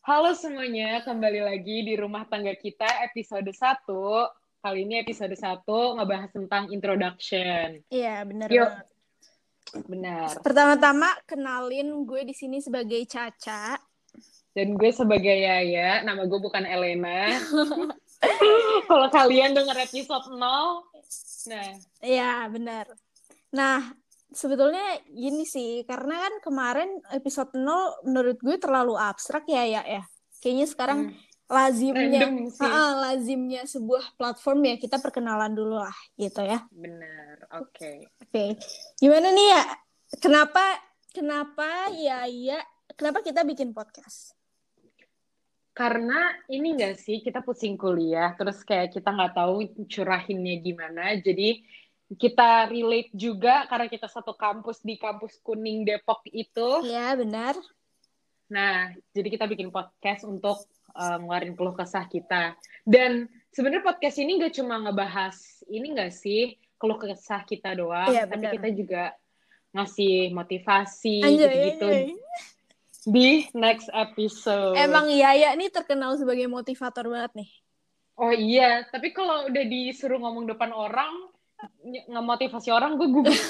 Halo semuanya, kembali lagi di rumah tangga kita episode 1. Kali ini episode 1 ngebahas tentang introduction. Iya, benar banget. Benar. Pertama-tama kenalin gue di sini sebagai Caca. Dan gue sebagai Yaya, nama gue bukan Elena. Kalau kalian denger episode 0, nah Iya, benar. Nah, sebetulnya gini sih, karena kan kemarin episode 0 menurut gue terlalu abstrak ya, ya, ya. Kayaknya sekarang hmm, lazimnya. Ah, lazimnya sebuah platform ya kita perkenalan dulu lah gitu ya. Benar, oke. Oke. Gimana nih ya? Kenapa kenapa ya ya kenapa kita bikin podcast? Karena ini gak sih, kita pusing kuliah, terus kayak kita nggak tahu curahinnya gimana, jadi kita relate juga karena kita satu kampus di kampus kuning Depok itu. Iya, benar. Nah, jadi kita bikin podcast untuk uh, ngeluarin keluh kesah kita. Dan sebenarnya podcast ini gak cuma ngebahas ini gak sih keluh kesah kita doang, Iya, tapi kita juga ngasih motivasi gitu-gitu di next episode. Emang Yaya nih terkenal sebagai motivator banget nih. Oh iya, tapi kalau udah disuruh ngomong depan orang, ngemotivasi orang gue gugup.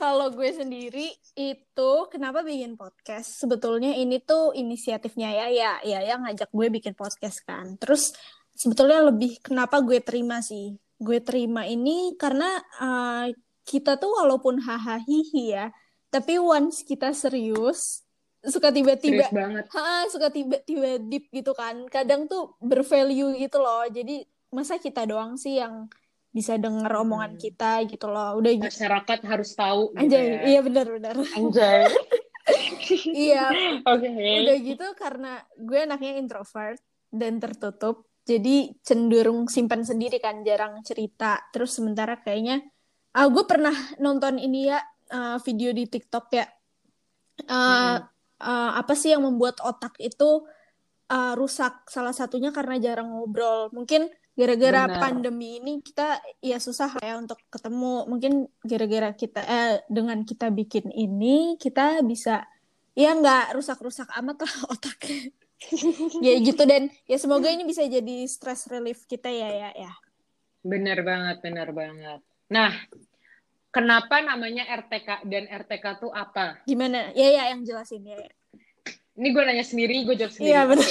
Kalau gue sendiri itu kenapa bikin podcast? Sebetulnya ini tuh inisiatifnya Yaya. Yaya ngajak gue bikin podcast kan. Terus sebetulnya lebih kenapa gue terima sih? Gue terima ini karena uh, kita tuh walaupun hahaha ya, tapi once kita serius suka tiba-tiba Serius banget. Ha, suka tiba-tiba deep gitu kan. Kadang tuh bervalue gitu loh. Jadi masa kita doang sih yang bisa denger omongan Hmm. kita gitu loh. Udah gitu. Masyarakat harus tahu. gitu Anjay, ya. iya benar-benar. Anjay. iya, Oke. udah gitu karena gue anaknya introvert dan tertutup. Jadi cenderung simpan sendiri kan, jarang cerita. Terus sementara kayaknya ah gue pernah nonton ini ya uh, video di TikTok ya. Uh, uh, apa sih yang membuat otak itu uh, rusak? Salah satunya karena jarang ngobrol. Mungkin gara-gara Benar. pandemi ini kita ya susah ya untuk ketemu. Mungkin gara-gara kita eh, dengan kita bikin ini kita bisa ya nggak rusak-rusak amat lah otaknya. ya gitu dan ya semoga ini bisa jadi stress relief kita ya ya ya. Bener banget, bener banget. Nah, kenapa namanya RTK dan RTK tuh apa? Gimana? Ya ya yang jelasin ya. ya. Ini gue nanya sendiri, gue jawab sendiri. Iya benar.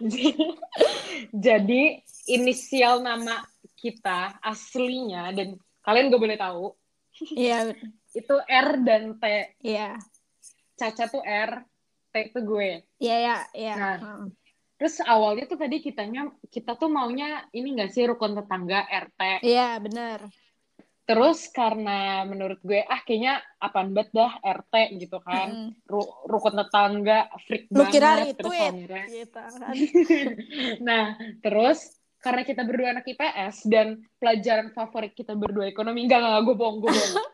Jadi inisial nama kita aslinya dan kalian gak boleh tahu Iya itu R dan T. iya. Caca tuh R, T itu gue. Iya ya iya. Nah. Heeh. Terus awalnya tuh tadi kitanya kita tuh maunya ini gak sih rukun tetangga RT. Iya benar. Terus karena menurut gue ah kayaknya apaan banget dah RT gitu kan. Mm-mm. Ru- rukun tetangga freak Lu banget kira terus retweet akhirnya- gitu kan. nah, terus karena kita berdua anak IPS dan pelajaran favorit kita berdua ekonomi enggak enggak gue bohong gue bohong.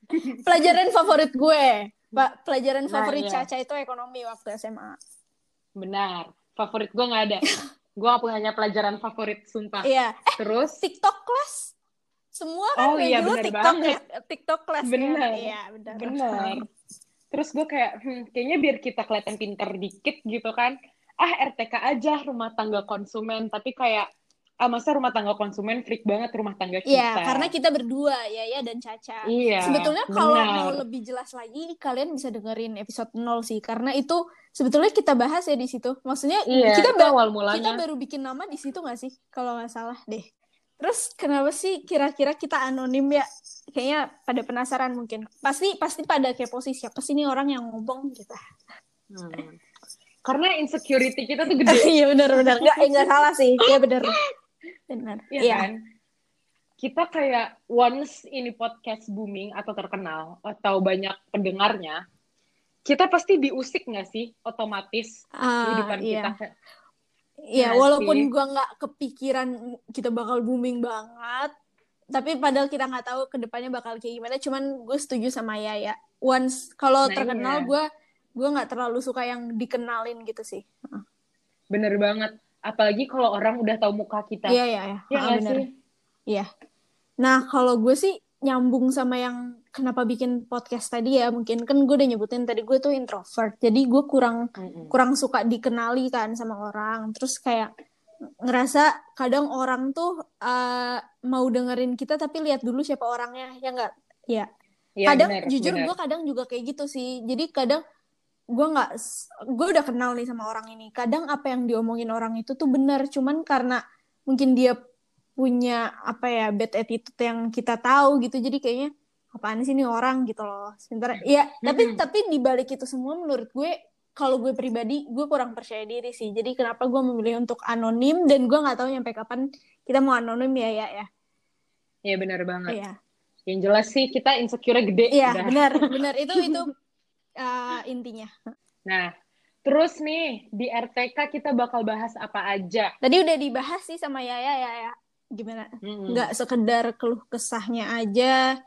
Pelajaran favorit gue. Pak, pelajaran Nah, favorit iya. Caca itu ekonomi waktu SMA. Benar. Favorit gue nggak ada. gue gak punya pelajaran favorit sumpah. Iya. Terus TikTok class. Semua kan Oh, iya, dulu TikTok banget. ya. TikTok class Bener. kan. Iya, benar. benar. Terus gue kayak hmm, kayaknya biar kita kelihatan pinter dikit gitu kan. Ah RTK aja rumah tangga konsumen. Tapi kayak ah masa rumah tangga konsumen freak banget rumah tangga kita. Iya, karena kita berdua, Yaya dan Caca. Iya. Sebetulnya kalau benar. mau lebih jelas lagi, kalian bisa dengerin episode 0 sih. Karena itu sebetulnya kita bahas ya di situ. Maksudnya Iya, kita awal kita mulanya. baru bikin nama di situ nggak sih? Kalau nggak salah deh. Terus kenapa sih kira-kira kita anonim ya? Kayaknya pada penasaran mungkin. Pasti pasti pada kepo sih siapa sih ini orang yang ngomong gitu. Hmm. Karena insecurity kita tuh gede. Iya benar benar. Enggak enggak salah sih. Iya benar. Benar. Iya Iya. kan? Kita kayak once ini podcast booming atau terkenal atau banyak pendengarnya, kita pasti diusik nggak sih otomatis Ah, kehidupan iya. kita. Iya, Iya walaupun sih. gua nggak kepikiran kita bakal booming banget, tapi padahal kita nggak tahu ke depannya bakal kayak gimana. Cuman gue setuju sama Yaya. Once kalau Nah, terkenal iya. gue gue nggak terlalu suka yang dikenalin gitu sih. Bener banget. Apalagi kalau orang udah tahu muka kita. Iya iya iya. Iya Ah, bener. Iya. Nah kalau gue sih nyambung sama yang kenapa bikin podcast tadi ya mungkin kan gue udah nyebutin tadi gue tuh introvert jadi gue kurang Mm-mm. kurang suka dikenali kan sama orang terus kayak ngerasa kadang orang tuh uh, mau dengerin kita tapi lihat dulu siapa orangnya ya nggak? Ya. Iya, kadang benar, jujur gue kadang juga kayak gitu sih jadi kadang gue nggak gue udah kenal nih sama orang ini kadang apa yang diomongin orang itu tuh benar cuman karena mungkin dia punya apa ya bad attitude yang kita tahu gitu jadi kayaknya apaan sih ini orang gitu loh sebentar ya tapi Mm-mm. tapi di balik itu semua menurut gue kalau gue pribadi gue kurang percaya diri sih jadi kenapa gue memilih untuk anonim dan gue nggak tahu sampai kapan kita mau anonim ya ya ya Iya benar banget. Iya. Yang jelas sih kita insecure gede. Iya, udah. benar, benar itu itu uh, intinya. Nah, terus nih di RTK kita bakal bahas apa aja? Tadi udah dibahas sih sama Yaya ya, ya. Gimana? Mm-mm. Nggak sekedar keluh kesahnya aja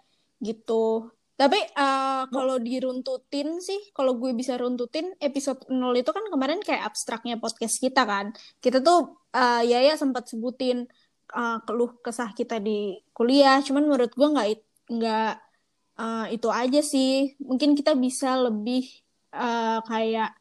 gitu. Tapi uh, kalau diruntutin sih, kalau gue bisa runtutin episode 0 itu kan kemarin kayak abstraknya podcast kita kan. Kita tuh uh, Yaya sempat sebutin uh, keluh kesah kita di kuliah, cuman menurut gue nggak nggak uh, itu aja sih. Mungkin kita bisa lebih uh, kayak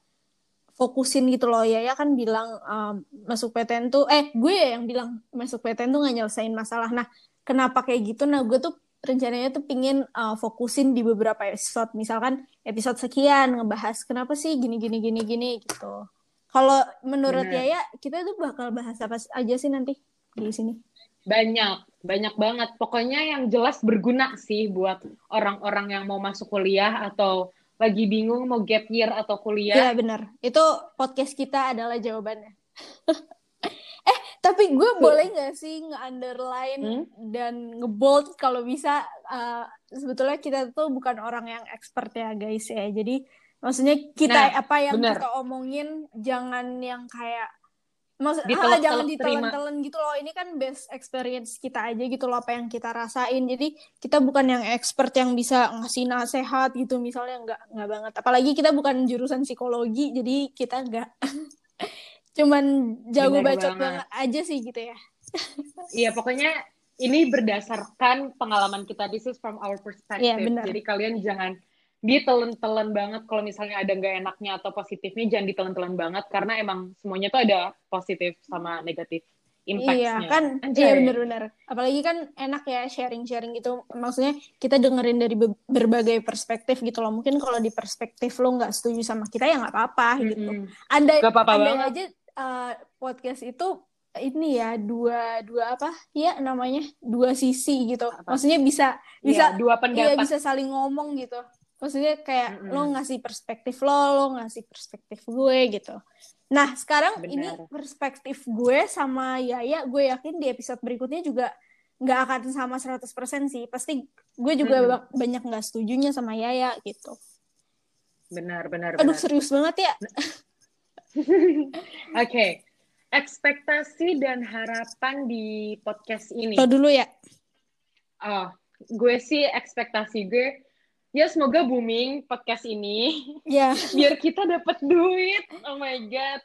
fokusin gitu loh ya ya kan bilang um, masuk PTN tuh eh gue yang bilang masuk PTN tuh nggak nyelesain masalah nah kenapa kayak gitu nah gue tuh rencananya tuh pingin uh, fokusin di beberapa episode misalkan episode sekian ngebahas kenapa sih gini gini gini gini gitu kalau menurut Benar. Yaya kita tuh bakal bahas apa aja sih nanti di sini Banyak, banyak banget. Pokoknya yang jelas berguna sih buat orang-orang yang mau masuk kuliah atau lagi bingung mau gap year atau kuliah. benar itu podcast kita adalah jawabannya tapi gue boleh nggak sih nge-underline Hmm? dan ngebold kalau bisa uh, sebetulnya kita tuh bukan orang yang expert ya guys ya. Jadi maksudnya kita Nah, apa yang bener. kita omongin jangan yang kayak maksud ah, jangan ditelan-telan gitu loh. Ini kan best experience kita aja gitu loh apa yang kita rasain. Jadi kita bukan yang expert yang bisa ngasih nasehat gitu misalnya. Nggak nggak banget. Apalagi kita bukan jurusan psikologi jadi kita nggak cuman jago Bener bacot banget. banget aja sih gitu ya Iya, pokoknya ini berdasarkan pengalaman kita. This is from our perspective. Iya, benar. Jadi kalian jangan ditelen-telen banget kalau misalnya ada nggak enaknya atau positifnya jangan ditelen-telen banget karena emang semuanya tuh ada positif sama negatif Iya impact-nya. kan, Anjay. iya benar-benar. Apalagi kan enak ya sharing-sharing gitu. Maksudnya kita dengerin dari be- berbagai perspektif gitu loh. Mungkin kalau di perspektif lo nggak setuju sama kita ya nggak apa-apa gitu. Mm-mm. Andai, Nggak apa-apa andai banget. aja uh, podcast itu ini ya dua dua apa ya namanya dua sisi gitu. Apa? Maksudnya bisa bisa Iya, dua iya pendapat. bisa saling ngomong gitu. Maksudnya kayak Mm-mm. lo ngasih perspektif lo, lo ngasih perspektif gue gitu. Nah, sekarang Benar. ini perspektif gue sama Yaya, gue yakin di episode berikutnya juga nggak akan sama 100% sih. Pasti gue juga ba- banyak nggak setujunya sama Yaya gitu. Benar, benar, Aduh, benar. serius banget ya. Oke. Ekspektasi dan harapan di podcast ini. Lo dulu ya. Oh, gue sih ekspektasi gue ya semoga booming podcast ini Ya, biar kita dapat duit. Oh my god.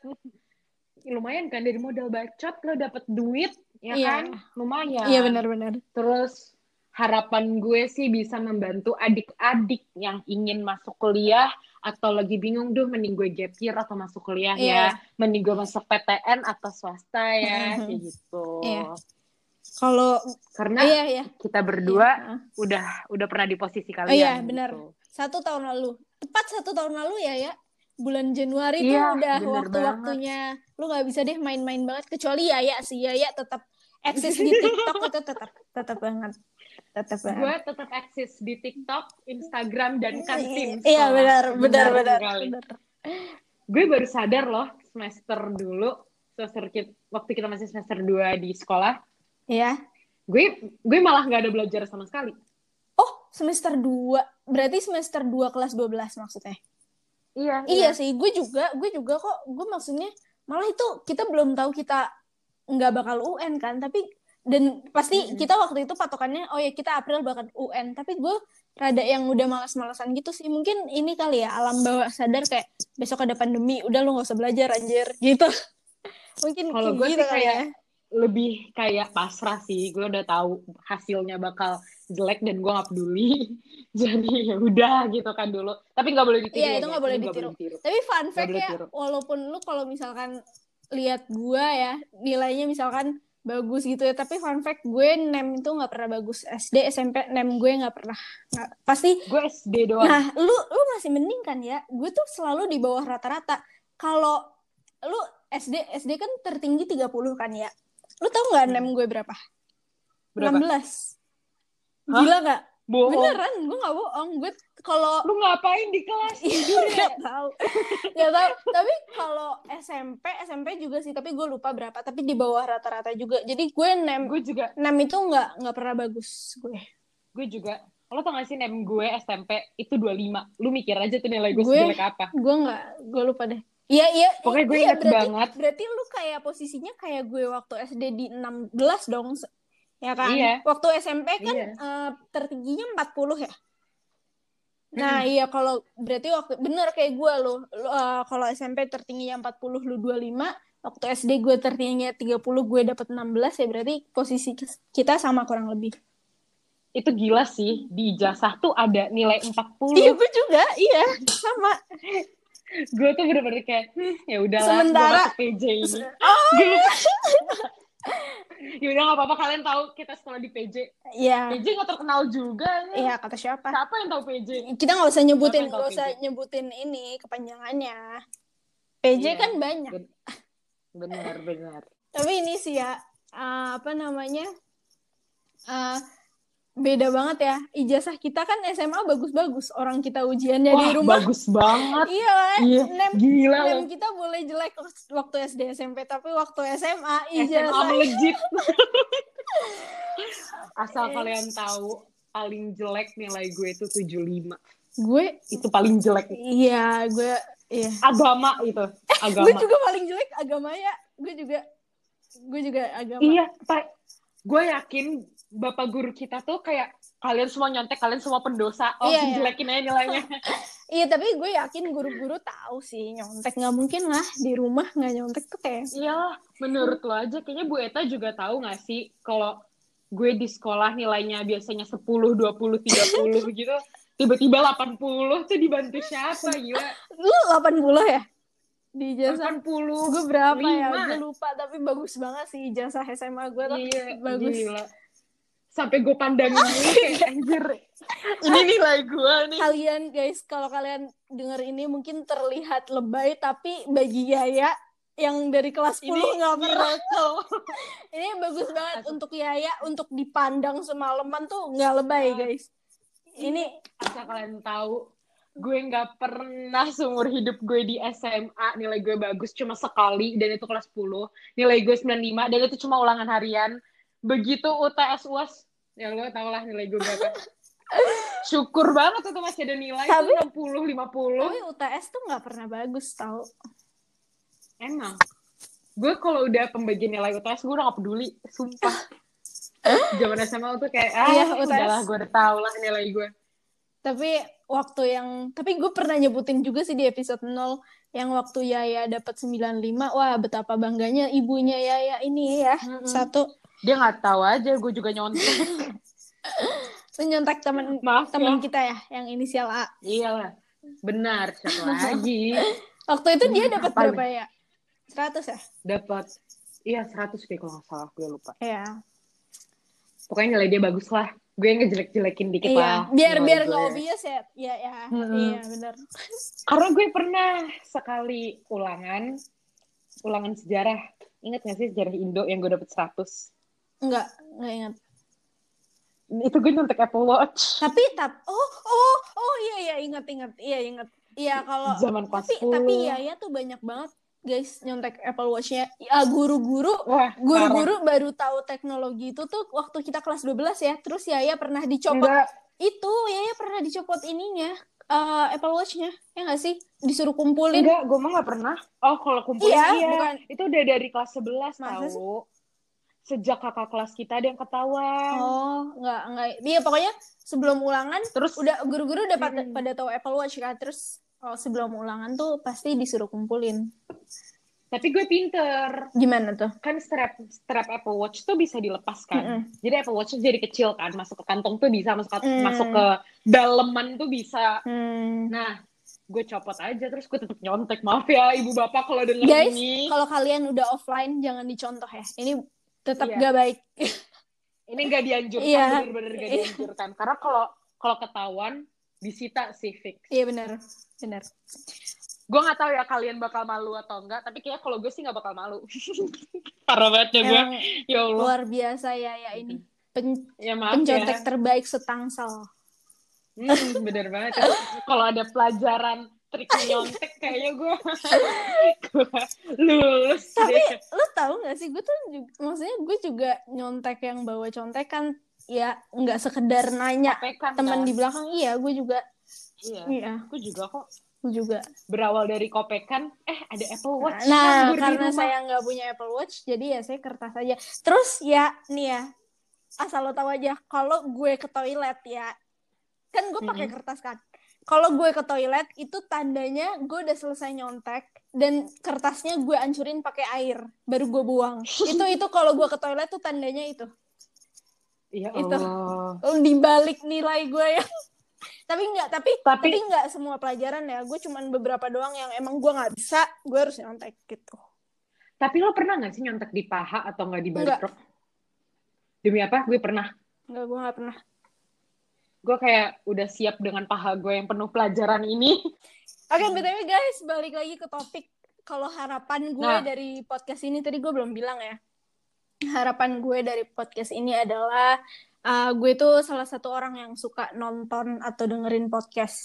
Lumayan kan dari modal bacot lo dapat duit ya Iya. kan? Lumayan. iya benar-benar. Terus harapan gue sih bisa membantu adik-adik yang ingin masuk kuliah atau lagi bingung duh mending gue gap year atau masuk kuliah Iya. ya mending gue masuk PTN atau swasta ya Mhm. kayak gitu Iya. Kalau karena iya iya. kita berdua Iya. udah udah pernah di posisi kalian Oh iya, gitu. benar. Satu tahun lalu. Tepat satu tahun lalu ya ya. Bulan Januari Iya, tuh udah bener waktu-waktunya lu nggak bisa deh main-main banget kecuali Yaya sih Yaya tetap eksis di TikTok itu tetap tetap banget. Tetap gue banget. tetap eksis di TikTok, Instagram dan kantin. Iya sekolah. benar benar benar. sekali. benar. Gue baru sadar loh semester dulu, semester ki- waktu kita masih semester 2 di sekolah, Iya. gue gue malah nggak ada belajar sama sekali. Oh, semester 2. Berarti semester 2 kelas 12 maksudnya. Iya, Iya sih, gue juga, gue juga kok, gue maksudnya malah itu kita belum tahu kita nggak bakal UN kan, tapi dan pasti Mm-mm. kita waktu itu patokannya, oh ya kita April bakal UN, tapi gue rada yang udah malas-malasan gitu sih, mungkin ini kali ya alam bawah sadar kayak besok ada pandemi, udah lu nggak usah belajar anjir, gitu. mungkin Kalau gue gitu sih kali kayak ya. lebih kayak pasrah sih. Gue udah tahu hasilnya bakal jelek dan gue gak peduli. Jadi ya udah gitu kan dulu. Tapi nggak boleh ditiru. Iya, ya, itu guys. nggak boleh Ini ditiru. Tapi fun fact boleh ya, walaupun lu kalau misalkan lihat gue ya, nilainya misalkan bagus gitu ya, tapi fun fact gue nem itu nggak pernah bagus. SD, SMP nem gue nggak pernah. Nggak- pasti Gue SD doang. Nah, lu lu masih mending kan ya? Gue tuh selalu di bawah rata-rata. Kalau lu SD SD kan tertinggi 30 kan ya? Lu tahu nggak Hmm. nem gue berapa? Berapa? 16. Hah? Gila nggak? Bohong. Beneran, gue nggak bohong. Gue kalau Lu ngapain di kelas? Iya, nggak tahu. Nggak tahu. Tapi kalau SMP, SMP juga sih. Tapi gue lupa berapa. Tapi di bawah rata-rata juga. Jadi gue nem, gue juga, nem itu nggak nggak pernah bagus gue. gue juga. Lo tau gak sih nem gue SMP itu 25. Lu mikir aja tuh nilai gue Gue- sejelek apa. Gue nggak, gue lupa deh. Iya iya. Pokoknya gue iya, inget berarti, banget. Berarti lu kayak posisinya kayak gue waktu SD di 16 dong, ya kan? Iya. Waktu SMP kan Iya. eh, tertingginya 40 ya. Nah iya kalau berarti waktu bener kayak gue lo, Lu, eh, kalau SMP tertingginya 40 lu 25, waktu SD gue tertingginya 30 gue dapet 16 ya berarti posisi kita sama kurang lebih. Itu gila sih. Di ijazah tuh ada nilai 40. Iya gue juga, iya sama. gue tuh bener-bener kayak, hmm, ya udahlah, Sementara- gue masuk PJ ini. Oh Gue- ya udah gak apa-apa kalian tahu kita sekolah di PJ. iya, PJ gak terkenal juga. nih. iya kata siapa? Siapa yang tahu PJ? kita nggak usah nyebutin nggak usah PJ? nyebutin ini kepanjangannya PJ Iya. kan banyak Bener, bener. tapi ini sih ya eh, apa namanya eh, beda banget ya ijazah kita kan SMA bagus-bagus orang kita ujiannya Wah, di rumah bagus banget. iya kan? Iya, nem gila nem kita boleh jelek waktu SD SMP tapi waktu SMA SMA ijazah melejit. Asal Eh. kalian tahu, paling jelek nilai gue itu 75. gue Itu paling jelek. iya gue iya Agama itu. Agama. gue juga paling jelek agama ya gue juga gue juga agama Iya, Pak. Gue yakin bapak guru kita tuh kayak kalian semua nyontek, kalian semua pendosa. Oh, Iya, iya. jelekin aja nilainya. Iya tapi gue yakin guru-guru tahu sih nyontek nggak mungkin lah di rumah nggak nyontek tuh kayak Iya, menurut lo aja kayaknya Bu Eta juga tahu gak sih kalau gue di sekolah nilainya biasanya 10, 20, 30 gitu. Tiba-tiba 80 tuh dibantu siapa gila? lu 80 ya di ijazah 80. gue berapa ya Lima. gue lupa tapi bagus banget sih ijazah SMA gue tuh Iya, bagus gila. Sampai gue pandangin kayak anjir. Ini nilai gue nih. kalian guys kalau kalian denger ini mungkin terlihat lebay tapi bagi Yaya yang dari kelas 10 Ini nggak pernah ini bagus banget Asli. untuk Yaya untuk dipandang semalaman tuh nggak lebay guys ini Asal kalian tahu, gue nggak pernah seumur hidup gue di SMA nilai gue bagus cuma sekali dan itu kelas 10. Nilai gue 95 dan itu cuma ulangan harian. Begitu UTS UAS, ya lo tau lah nilai gue berapa. Syukur banget itu masih ada nilai Tapi- tuh 60 50. tapi UTS tuh nggak pernah bagus tau Emang. Gue kalau udah pembagian nilai UTS gue udah gak peduli, sumpah. Zaman SMA tuh kayak, ah Iya, UTS. udahlah gue udah tau lah nilai gue. tapi waktu yang tapi gue pernah nyebutin juga sih di episode 0 yang waktu Yaya dapat 95 wah betapa bangganya ibunya Yaya ini ya Mm-mm. satu Dia nggak tahu aja, gue juga nyontek. Lu nyontek teman Maaf teman ya. kita ya yang inisial A Iyalah. Benar, satu lagi. waktu itu dia dapat Apa berapa ya 100 ya Dapat, iya 100 deh kalau nggak salah, gue lupa. Iya. Pokoknya nilai dia bagus lah. Gue ngejelek-jelekin dikit Iya, lah. biar biar nggak obvious ya. Iya, ya. Mm-mm. Iya, benar. Karena gue pernah sekali ulangan, ulangan sejarah. Ingat gak sih sejarah Indo yang gue dapet 100? Enggak, enggak ingat. Itu gue nyontek Apple Watch. Tapi tap oh, oh, oh iya iya ingat ingat. Iya, ingat. Iya, kalau Zaman kelas tapi 10. tapi iya ya tuh banyak banget guys nyontek Apple Watch-nya. Ya, guru-guru guru-guru baru tahu teknologi itu tuh waktu kita kelas 12 ya. Terus Yaya pernah parah. dicopot Enggak, itu, Yaya pernah dicopot ininya. eh, Apple Watch-nya. Ya nggak sih? Disuruh kumpulin. enggak, gue mah gak pernah. Oh, kalau kumpulin Iya, iya. bukan. Itu udah dari kelas 11 Masa sih? Sejak kakak kelas kita ada yang ketahuan. Oh, nggak nggak. Iya pokoknya sebelum ulangan Terus udah guru-guru udah pada, Mm-mm. pada tahu Apple Watch kan. Terus oh, sebelum ulangan tuh pasti disuruh kumpulin. Tapi gue pinter. Gimana tuh? Kan strap strap Apple Watch tuh bisa dilepaskan. Mm-mm. Jadi Apple Watch tuh jadi kecil kan, masuk ke kantong tuh bisa, masuk ke, Mm. masuk ke daleman tuh bisa. Hmm. Nah, gue copot aja terus gue tetap nyontek. Maaf ya ibu bapak kalau denger Guys, ini. kalau kalian udah offline jangan dicontoh ya. Ini tetap Iya. gak baik. Ini gak dianjurkan, Iya. bener-bener gak Iya. dianjurkan. Karena kalau kalau ketahuan disita sih fix. Iya benar, benar. Gue nggak tahu ya kalian bakal malu atau enggak, tapi kayaknya kalau gue sih nggak bakal malu. Parah banget ya gue. Ya Allah. luar biasa ya ya ini. Pen- Ya maaf pencontek ya. terbaik setangsel. Hmm, bener banget. ya. Kalau ada pelajaran trik nyontek kayaknya gue gue lulus Tapi deh. Tahu gak sih gue tuh juga, maksudnya gue juga nyontek yang bawa contekan ya nggak sekedar nanya teman kan? di belakang iya gue juga Iya. iya Gue juga kok gue juga berawal dari kopekan. Eh ada Apple Watch. nah di karena saya nggak punya Apple Watch jadi ya saya kertas aja terus ya nih ya asal lo tahu aja kalau gue ke toilet ya kan gue pakai Mhm. kertas kan kalau gue ke toilet itu tandanya gue udah selesai nyontek dan kertasnya gue ancurin pakai air baru gue buang itu itu kalau gue ke toilet tuh tandanya itu Ya itu. Allah. Oh, dibalik nilai gue ya tapi nggak tapi Tapi nggak semua pelajaran ya gue cuman beberapa doang yang emang gue nggak bisa gue harus nyontek gitu tapi lo pernah nggak sih nyontek di paha atau nggak di balik? Demi apa? Gue pernah. nggak gue nggak pernah Gue kayak udah siap dengan paha gue yang penuh pelajaran ini. oke btw guys balik lagi ke topik kalau harapan gue Nah. dari podcast ini tadi gue belum bilang ya harapan gue dari podcast ini adalah uh, gue tuh salah satu orang yang suka nonton atau dengerin podcast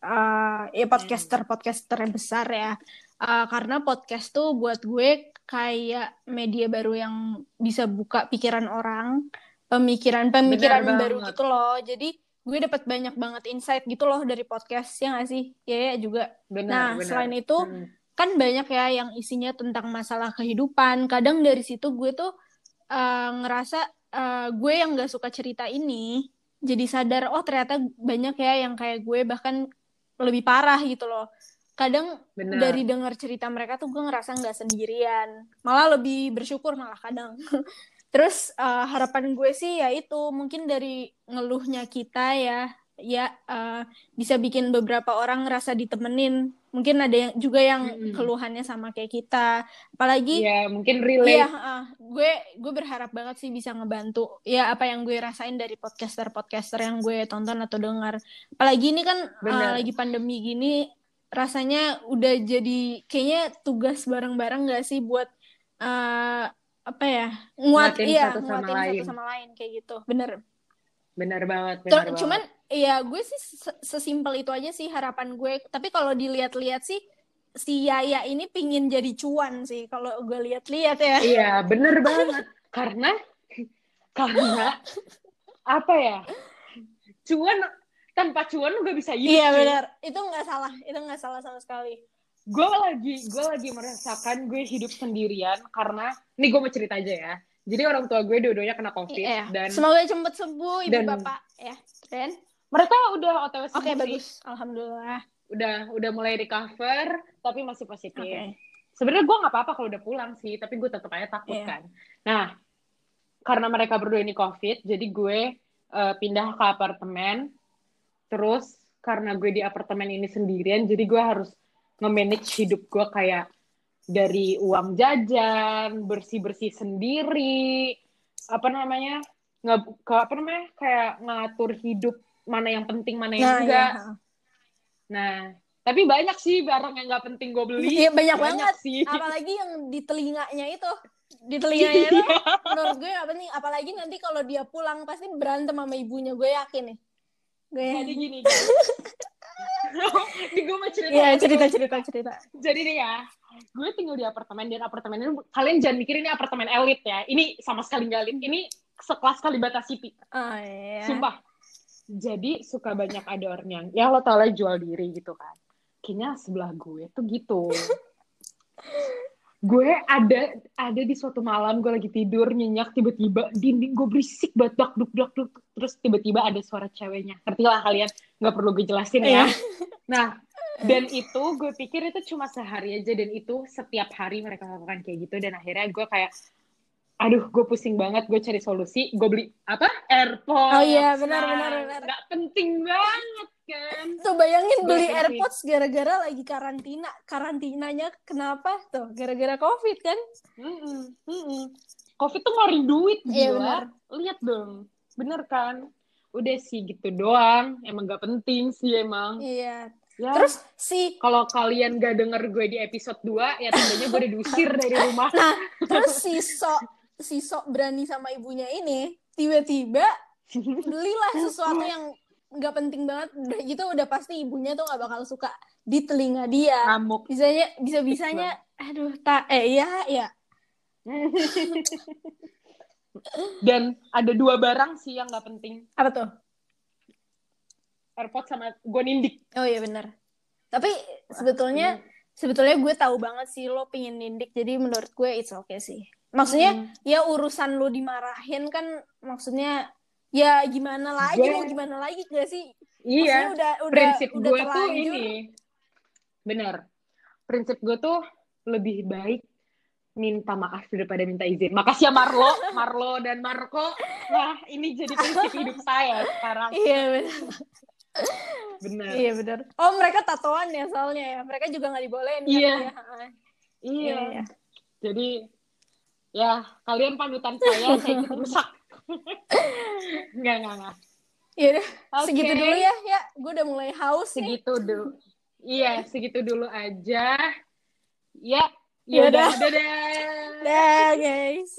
uh, ya podcaster podcaster yang besar ya Uh, karena podcast tuh buat gue kayak media baru yang bisa buka pikiran orang pemikiran-pemikiran Benar baru banget. gitu loh jadi gue dapat banyak banget insight gitu loh dari podcast ya nggak sih ya ya juga Benar, nah benar. selain itu Hmm. kan banyak ya yang isinya tentang masalah kehidupan. Kadang dari situ gue tuh uh, ngerasa uh, gue yang gak suka cerita ini jadi sadar oh ternyata banyak ya yang kayak gue bahkan lebih parah gitu loh. Kadang Benar. dari dengar cerita mereka tuh gue ngerasa nggak sendirian, malah lebih bersyukur malah kadang. Terus uh, harapan gue sih ya itu mungkin dari ngeluhnya kita ya ya uh, bisa bikin beberapa orang ngerasa ditemenin. Mungkin ada yang juga yang keluhannya sama kayak kita. Apalagi Iya, mungkin relate. Iya, ah, gue gue berharap banget sih bisa ngebantu ya apa yang gue rasain dari podcaster-podcaster yang gue tonton atau dengar. Apalagi ini kan Bener. lagi pandemi gini rasanya udah jadi kayaknya tugas bareng-bareng gak sih buat ah, apa ya nguat Nguatin iya satu sama nguatin lain. satu sama lain kayak gitu bener Benar banget, benar banget. cuman ya gue sih se- sesimpel itu aja sih harapan gue tapi kalau dilihat-lihat sih si Yaya ini pingin jadi cuan sih kalau gue lihat-lihat ya Iya, bener banget. Karena karena apa ya? Cuan tanpa cuan lu gak bisa hidup. Iya benar, itu nggak salah, itu nggak salah sama sekali. Gue lagi gue lagi merasakan gue hidup sendirian karena ini gue mau cerita aja ya. Jadi orang tua gue dua-duanya kena covid Iya. dan Semoga cepet sembuh ibu dan- bapak ya. Dan mereka udah otw oke sembuh sih. bagus, alhamdulillah. Udah udah mulai recover tapi masih positif. Oke. Sebenarnya gue nggak apa-apa kalau udah pulang sih, tapi gue tetap aja takut Iya. kan. Nah, karena mereka berdua ini COVID, jadi gue eh, pindah ke apartemen. Terus karena gue di apartemen ini sendirian, jadi gue harus nge-manage hidup gue kayak dari uang jajan, bersih-bersih sendiri, apa namanya, nggak ke apa namanya, kayak ngatur hidup mana yang penting, mana yang Nah, enggak. iya. Nah, tapi banyak sih barang yang nggak penting gue beli. Iya, banyak banget. sih. Apalagi yang di telinganya itu, di telinganya itu, Iya. menurut gue nggak penting. Apalagi nanti kalau dia pulang pasti berantem sama ibunya, gue yakin nih. Gue Jadi gini. Ini gue mau cerita. Iya cerita cerita cerita. Jadi nih ya, gue tinggal di apartemen dan apartemen ini kalian jangan mikir ini apartemen elit ya. Ini sama sekali nggak elit. Ini sekelas Kalibata City. Oh iya. Sumpah. Jadi suka banyak ada orang yang ya lo tau lah jual diri gitu kan. Kayaknya sebelah gue tuh gitu. gue ada ada di suatu malam gue lagi tidur nyenyak tiba-tiba dinding gue berisik banget dak duk dak duk terus tiba-tiba ada suara ceweknya ngerti lah kalian nggak perlu gue jelasin Iya. ya nah dan itu gue pikir itu cuma sehari aja dan itu setiap hari mereka lakukan kayak gitu dan akhirnya gue kayak aduh gue pusing banget gue cari solusi gue beli apa AirPods Oh iya, benar, benar, benar. nggak penting banget kan Tuh bayangin Gue beli. AirPods gara-gara lagi karantina. Karantinanya kenapa tuh? Gara-gara COVID kan? Mm-mm, mm-mm. Covid tuh ngeluarin duit Iya, gila. benar. Lihat dong, bener kan? Udah sih gitu doang. Emang gak penting sih emang. Iya. Ya, Terus si kalau kalian gak denger gue di episode 2, ya tandanya gue udah diusir dari rumah. nah, terus si sok si sok berani sama ibunya ini tiba-tiba belilah sesuatu yang nggak penting banget udah gitu udah pasti ibunya tuh nggak bakal suka di telinga dia Ngamuk. bisanya bisa bisanya aduh tak eh ya ya Dan ada dua barang sih yang gak penting. apa tuh AirPods sama gue nindik. oh iya benar tapi sebetulnya sebetulnya gue tahu banget sih lo pingin nindik jadi menurut gue it's okay sih maksudnya Hmm. ya urusan lo dimarahin kan maksudnya ya gimana lagi Gue- mau gimana lagi gak sih Iya. Maksudnya udah udah prinsip udah gue tuh terlanjur. ini benar prinsip gue tuh lebih baik minta maaf daripada minta izin makasih ya Marlo Marlo dan Marco wah ini jadi prinsip hidup saya sekarang Iya benar. benar Iya benar. Oh mereka tatoan ya soalnya ya. Mereka juga nggak dibolehin. kan? Iya. Iya. iya iya. jadi ya kalian panutan saya saya ikut rusak nggak nggak nggak Iya. Oke. Segitu dulu ya. Ya, gue udah mulai haus nih. segitu dulu iya segitu dulu aja ya Yaudah. yaudah dadah Dah guys.